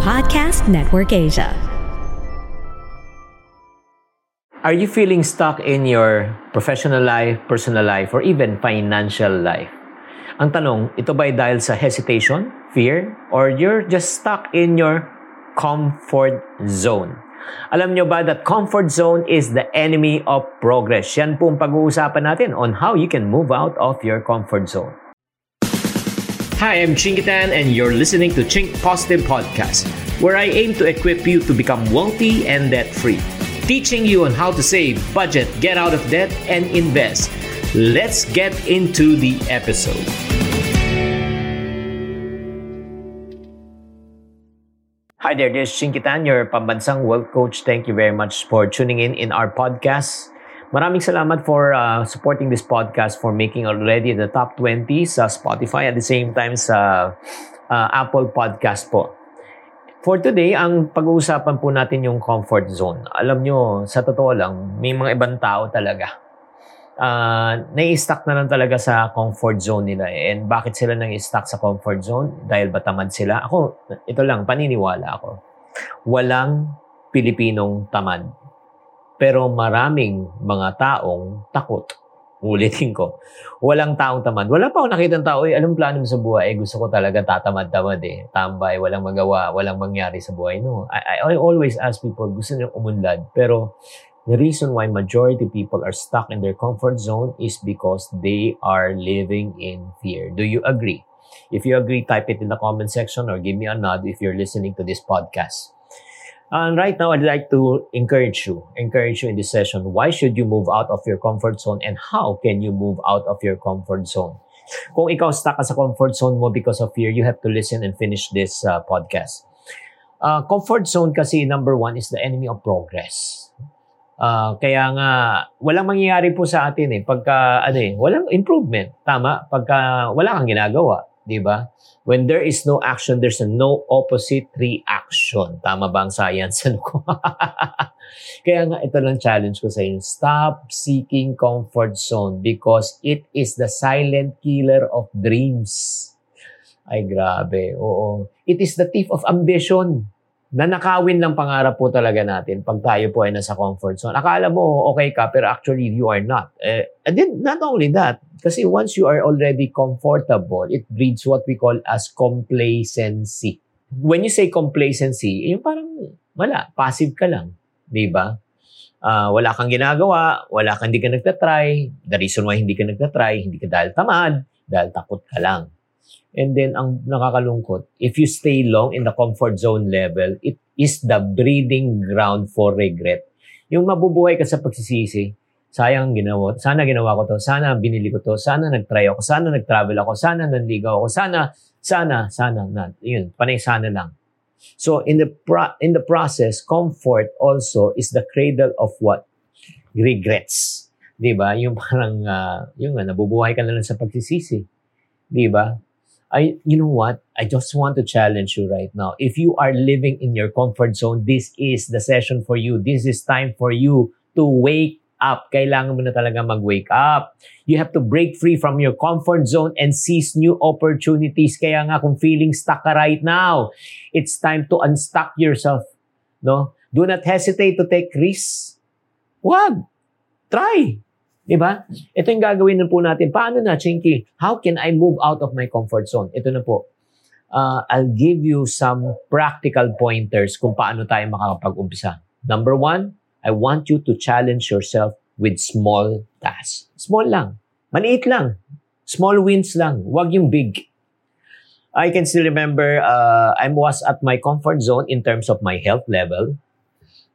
Podcast Network Asia. Are you feeling stuck in your professional life, personal life, or even financial life? Ang tanong, ito ba ay dahil sa hesitation, fear, or you're just stuck in your comfort zone? Alam nyo ba that comfort zone is the enemy of progress? Yan po ang pag-uusapan natin on how you can move out of your comfort zone. Hi, I'm Chinkitan and you're listening to Chink Positive Podcast, where I aim to equip you to become wealthy and debt-free. Teaching you on how to save, budget, get out of debt, and invest. Let's get into the episode. Hi there, this is Chinkitan, your pambansang wealth coach. Thank you very much for tuning in in our podcast. Maraming salamat for uh, supporting this podcast for making already the top 20 sa Spotify at the same time sa uh, Apple Podcast po. For today, ang pag-uusapan po natin yung comfort zone. Alam nyo, sa totoo lang, may mga ibang tao talaga. Uh, nai-stuck na lang talaga sa comfort zone nila. Eh. And bakit sila nang-stuck sa comfort zone? Dahil ba tamad sila? Ako, ito lang, paniniwala ako. Walang Pilipinong tamad pero maraming mga taong takot. Ulitin ko. Walang taong tamad. Wala pa ako nakita ng tao, eh, anong plano mo sa buhay? Eh, gusto ko talaga tatamad-tamad eh. Tambay, walang magawa, walang mangyari sa buhay. No. I, I always ask people, gusto niyo umunlad. Pero the reason why majority people are stuck in their comfort zone is because they are living in fear. Do you agree? If you agree, type it in the comment section or give me a nod if you're listening to this podcast. And right now, I'd like to encourage you, encourage you in this session. Why should you move out of your comfort zone and how can you move out of your comfort zone? Kung ikaw stuck ka sa comfort zone mo because of fear, you have to listen and finish this uh, podcast. Uh, comfort zone kasi number one is the enemy of progress. Uh, kaya nga, walang mangyayari po sa atin eh. Pagka, ano eh, walang improvement. Tama? Pagka wala kang ginagawa. Di ba? When there is no action, there's a no opposite reaction. Tama ba ang science? Ano ko? Kaya nga, ito lang challenge ko sa inyo. Stop seeking comfort zone because it is the silent killer of dreams. Ay, grabe. Oo. It is the thief of ambition. Nanakawin lang pangarap po talaga natin pag tayo po ay nasa comfort zone. Akala mo okay ka, pero actually you are not. Eh, and then, not only that, kasi once you are already comfortable, it breeds what we call as complacency. When you say complacency, yung parang wala, passive ka lang. Di ba? Uh, wala kang ginagawa, wala kang hindi ka nagtatry. The reason why hindi ka nagtatry, hindi ka dahil tamad, dahil takot ka lang. And then, ang nakakalungkot, if you stay long in the comfort zone level, it is the breeding ground for regret. Yung mabubuhay ka sa pagsisisi, sayang ginawa, sana ginawa ko to, sana binili ko to, sana nag-try ako, sana nag-travel ako, sana nanligaw ako, sana, sana, sana, na, yun, panay sana lang. So in the pro- in the process, comfort also is the cradle of what? Regrets. 'Di ba? Yung parang uh, yung uh, nabubuhay ka na lang sa pagsisisi. 'Di ba? I you know what? I just want to challenge you right now. If you are living in your comfort zone, this is the session for you. This is time for you to wake up. Kailangan mo na talaga mag-wake up. You have to break free from your comfort zone and seize new opportunities. Kaya nga kung feeling stuck ka right now, it's time to unstuck yourself. No? Do not hesitate to take risks. Wag. Try. Diba? Ito yung gagawin na po natin. Paano na, Chinky? How can I move out of my comfort zone? Ito na po. Uh, I'll give you some practical pointers kung paano tayo makakapag-umpisa. Number one, I want you to challenge yourself with small tasks. Small lang. Maliit lang. Small wins lang. Huwag yung big. I can still remember uh, I was at my comfort zone in terms of my health level.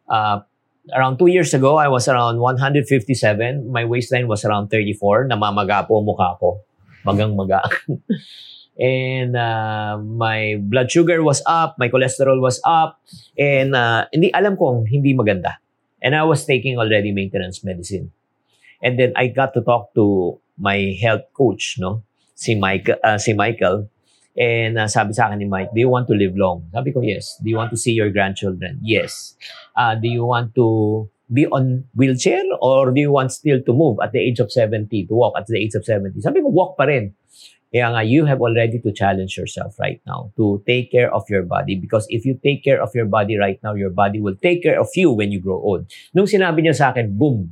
Uh, around two years ago, I was around 157. My waistline was around 34. Namamaga po mukha ko. magang-maga. and uh, my blood sugar was up, my cholesterol was up, and uh, hindi alam kong hindi maganda. And I was taking already maintenance medicine. And then I got to talk to my health coach, no? Si Michael, uh, si Michael. And uh, sabi sa akin ni Mike, do you want to live long? Sabi ko, yes. Do you want to see your grandchildren? Yes. Uh, do you want to be on wheelchair or do you want still to move at the age of 70, to walk at the age of 70? Sabi ko, walk pa rin. Kaya nga, you have already to challenge yourself right now to take care of your body because if you take care of your body right now, your body will take care of you when you grow old. Nung sinabi niya sa akin, boom,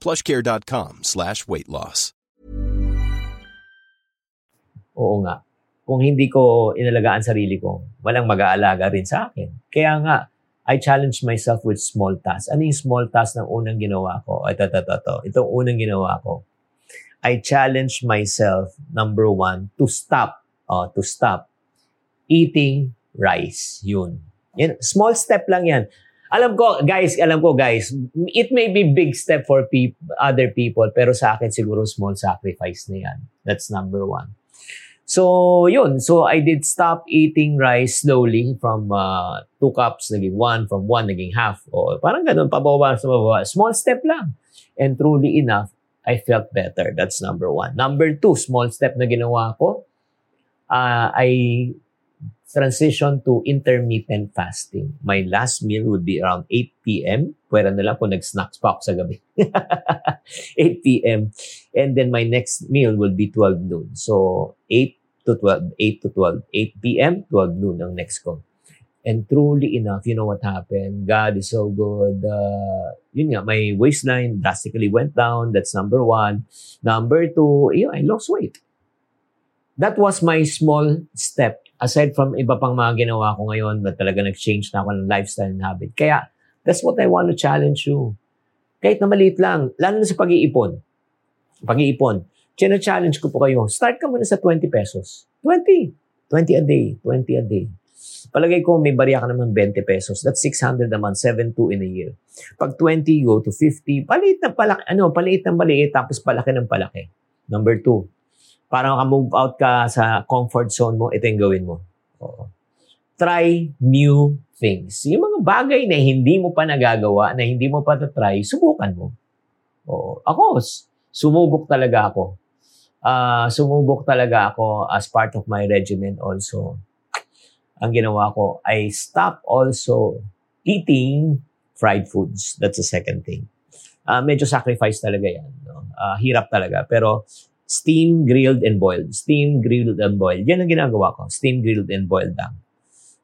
plushcare.com slash weight loss. Oo nga. Kung hindi ko inalagaan sarili ko, walang mag-aalaga rin sa akin. Kaya nga, I challenge myself with small tasks. Ano yung small task ng unang ginawa ko? Ito, ito, ito, ito. Itong unang ginawa ko. I challenge myself, number one, to stop. Oh, to stop eating rice. Yun. Yan, small step lang yan. Alam ko, guys, alam ko, guys, it may be big step for pe- other people, pero sa akin siguro small sacrifice na yan. That's number one. So, yun. So, I did stop eating rice slowly from uh, two cups, naging one, from one, naging half. O, parang ganun, pababa sa pababa. Small step lang. And truly enough, I felt better. That's number one. Number two, small step na ginawa ko, uh, I transition to intermittent fasting. My last meal would be around 8 p.m. Pwera na lang kung nag-snacks pa ako sa gabi. 8 p.m. And then my next meal will be 12 noon. So 8 to 12, 8 to 12, 8 p.m., 12 noon ang next ko. And truly enough, you know what happened? God is so good. Uh, yun nga, my waistline drastically went down. That's number one. Number two, yun, I lost weight. That was my small step aside from iba pang mga ginawa ko ngayon na talaga nag-change na ako ng lifestyle and habit. Kaya, that's what I want to challenge you. Kahit na maliit lang, lalo na sa pag-iipon. Pag-iipon. China-challenge ko po kayo, start ka muna sa 20 pesos. 20. 20 a day. 20 a day. Palagay ko, may bariya ka naman 20 pesos. That's 600 naman, 7.2 in a year. Pag 20, go to 50. Paliit ng palaki, ano, paliit ng maliit, tapos palaki ng palaki. Number two, parang maka-move out ka sa comfort zone mo, ito yung gawin mo. Oo. Try new things. Yung mga bagay na hindi mo pa nagagawa, na hindi mo pa try, subukan mo. Oo. Ako, sumubok talaga ako. Uh, sumubok talaga ako as part of my regimen also. Ang ginawa ko, I stop also eating fried foods. That's the second thing. Uh, medyo sacrifice talaga yan. No? Uh, hirap talaga. Pero steam, grilled, and boiled. Steam, grilled, and boiled. Yan ang ginagawa ko. Steam, grilled, and boiled lang.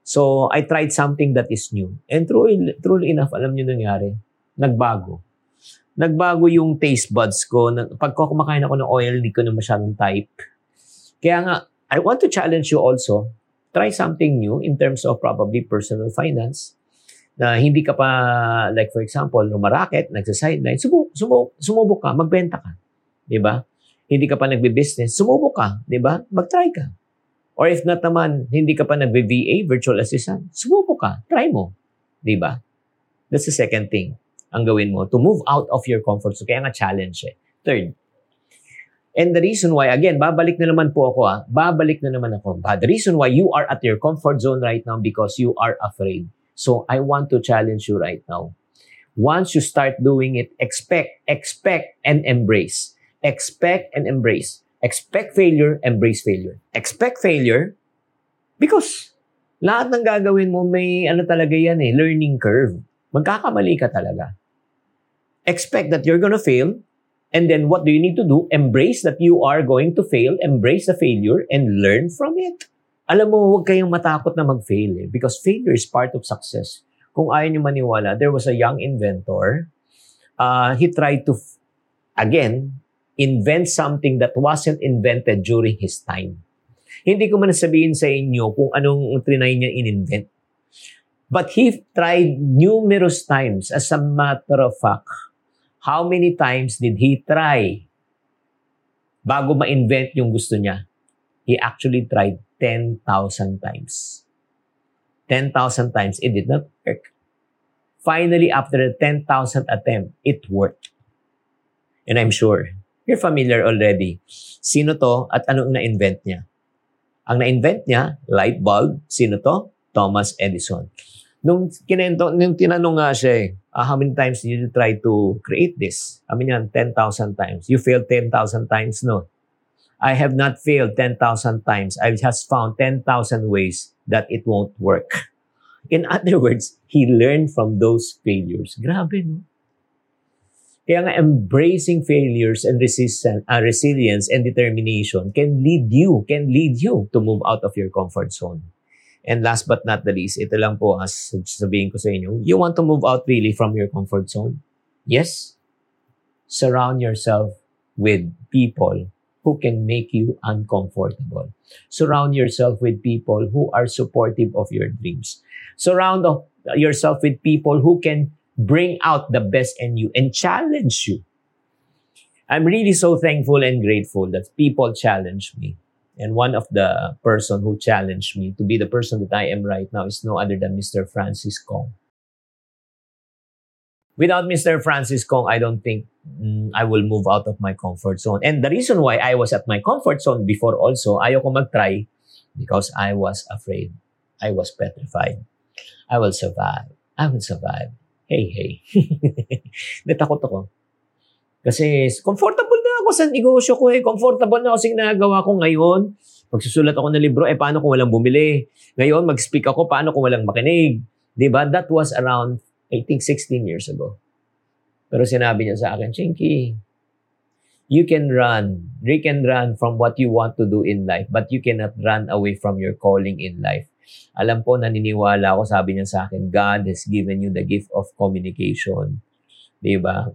So, I tried something that is new. And truly, truly enough, alam niyo nangyari, nagbago. Nagbago yung taste buds ko. Pag kumakain ako ng oil, hindi ko na masyadong type. Kaya nga, I want to challenge you also, try something new in terms of probably personal finance na hindi ka pa, like for example, lumaraket, nagsa-sideline, sumubok, sumubok, sumubok ka, magbenta ka. Di ba? Hindi ka pa nagbe-business, sumubok ka. Di ba? Mag-try ka. Or if not naman, hindi ka pa nagbe-VA, virtual assistant, sumubok ka. Try mo. Di ba? That's the second thing ang gawin mo to move out of your comfort zone. Kaya nga challenge eh. Third, and the reason why, again, babalik na naman po ako ah, babalik na naman ako. But the reason why you are at your comfort zone right now because you are afraid. So I want to challenge you right now. Once you start doing it, expect, expect, and embrace. Expect and embrace. Expect failure, embrace failure. Expect failure because lahat ng gagawin mo may ano talaga yan eh, learning curve. Magkakamali ka talaga. Expect that you're gonna fail and then what do you need to do? Embrace that you are going to fail, embrace the failure and learn from it. Alam mo, huwag kayong matakot na mag-fail eh, because failure is part of success. Kung ayaw niyo maniwala, there was a young inventor. Uh, he tried to, again, invent something that wasn't invented during his time. Hindi ko man sabihin sa inyo kung anong trinay niya in-invent. But he tried numerous times. As a matter of fact, how many times did he try bago ma-invent yung gusto niya? He actually tried 10,000 times. 10,000 times, it did not work. Finally, after the 10,000 attempt, it worked. And I'm sure, you're familiar already. Sino to at anong na-invent niya? Ang na-invent niya, light bulb. Sino to? Thomas Edison. Nung, kinento, nung tinanong nga siya uh, how many times did you try to create this? I mean yan, 10,000 times. You failed 10,000 times, no? I have not failed 10,000 times. I've just found 10,000 ways that it won't work. In other words, he learned from those failures. Grabe, no? Kaya nga, embracing failures and resistance, uh, resilience and determination can lead you, can lead you to move out of your comfort zone. And last but not the least, ito lang po as sabihin ko sa inyo, you want to move out really from your comfort zone? Yes. Surround yourself with people who can make you uncomfortable. Surround yourself with people who are supportive of your dreams. Surround yourself with people who can bring out the best in you and challenge you. I'm really so thankful and grateful that people challenge me. And one of the person who challenged me to be the person that I am right now is no other than Mr. Francis Kong. Without Mr. Francis Kong, I don't think mm, I will move out of my comfort zone. And the reason why I was at my comfort zone before also, ayoko mag-try because I was afraid. I was petrified. I will survive. I will survive. Hey, hey. Natakot ako. Kasi comfortable na ako sa negosyo ko eh. Comfortable na ako sa ginagawa ko ngayon. Magsusulat ako ng libro, eh paano kung walang bumili? Ngayon, mag-speak ako, paano kung walang makinig? Diba? That was around I think 16 years ago. Pero sinabi niya sa akin, Chinky, you can run. You can run from what you want to do in life, but you cannot run away from your calling in life. Alam po, naniniwala ako, sabi niya sa akin, God has given you the gift of communication. Di ba?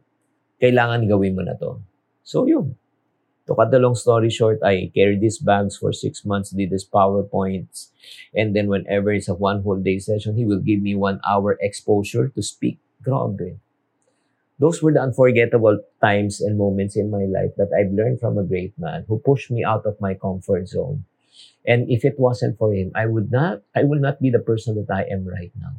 Kailangan gawin mo na to. So, yun. To cut the long story short, I carried these bags for six months, did these PowerPoints, and then whenever it's a one whole day session, he will give me one hour exposure to speak. Grabe. Those were the unforgettable times and moments in my life that I've learned from a great man who pushed me out of my comfort zone. And if it wasn't for him, I would not, I will not be the person that I am right now.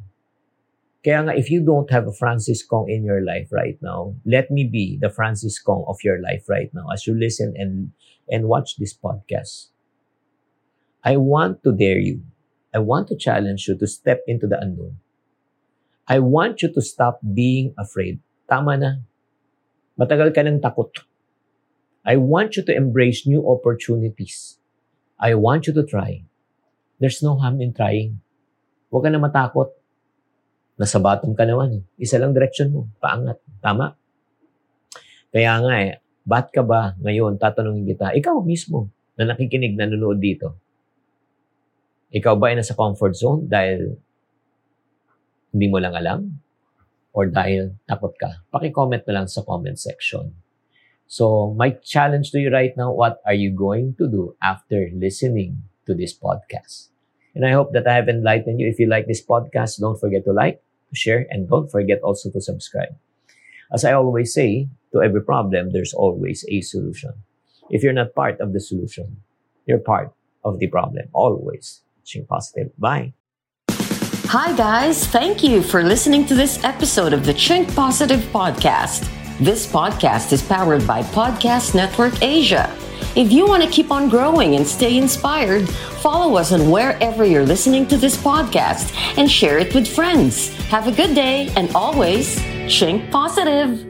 Kaya nga, if you don't have a Francis Kong in your life right now, let me be the Francis Kong of your life right now as you listen and, and watch this podcast. I want to dare you. I want to challenge you to step into the unknown. I want you to stop being afraid. Tama na. Matagal ka ng takot. I want you to embrace new opportunities. I want you to try. There's no harm in trying. Huwag ka na matakot. Nasa bottom ka naman. Eh. Isa lang direction mo. Paangat. Tama? Kaya nga eh, ba't ka ba ngayon tatanungin kita, ikaw mismo na nakikinig, nanonood dito, ikaw ba ay nasa comfort zone dahil hindi mo lang alam? Or dahil takot ka? Paki-comment na lang sa comment section. So, my challenge to you right now, what are you going to do after listening to this podcast? And I hope that I have enlightened you. If you like this podcast, don't forget to like, share, and don't forget also to subscribe. As I always say, to every problem, there's always a solution. If you're not part of the solution, you're part of the problem. Always. Ching positive. Bye. Hi, guys. Thank you for listening to this episode of the Chink Positive Podcast. This podcast is powered by Podcast Network Asia. If you want to keep on growing and stay inspired, follow us on wherever you're listening to this podcast and share it with friends. Have a good day and always think positive.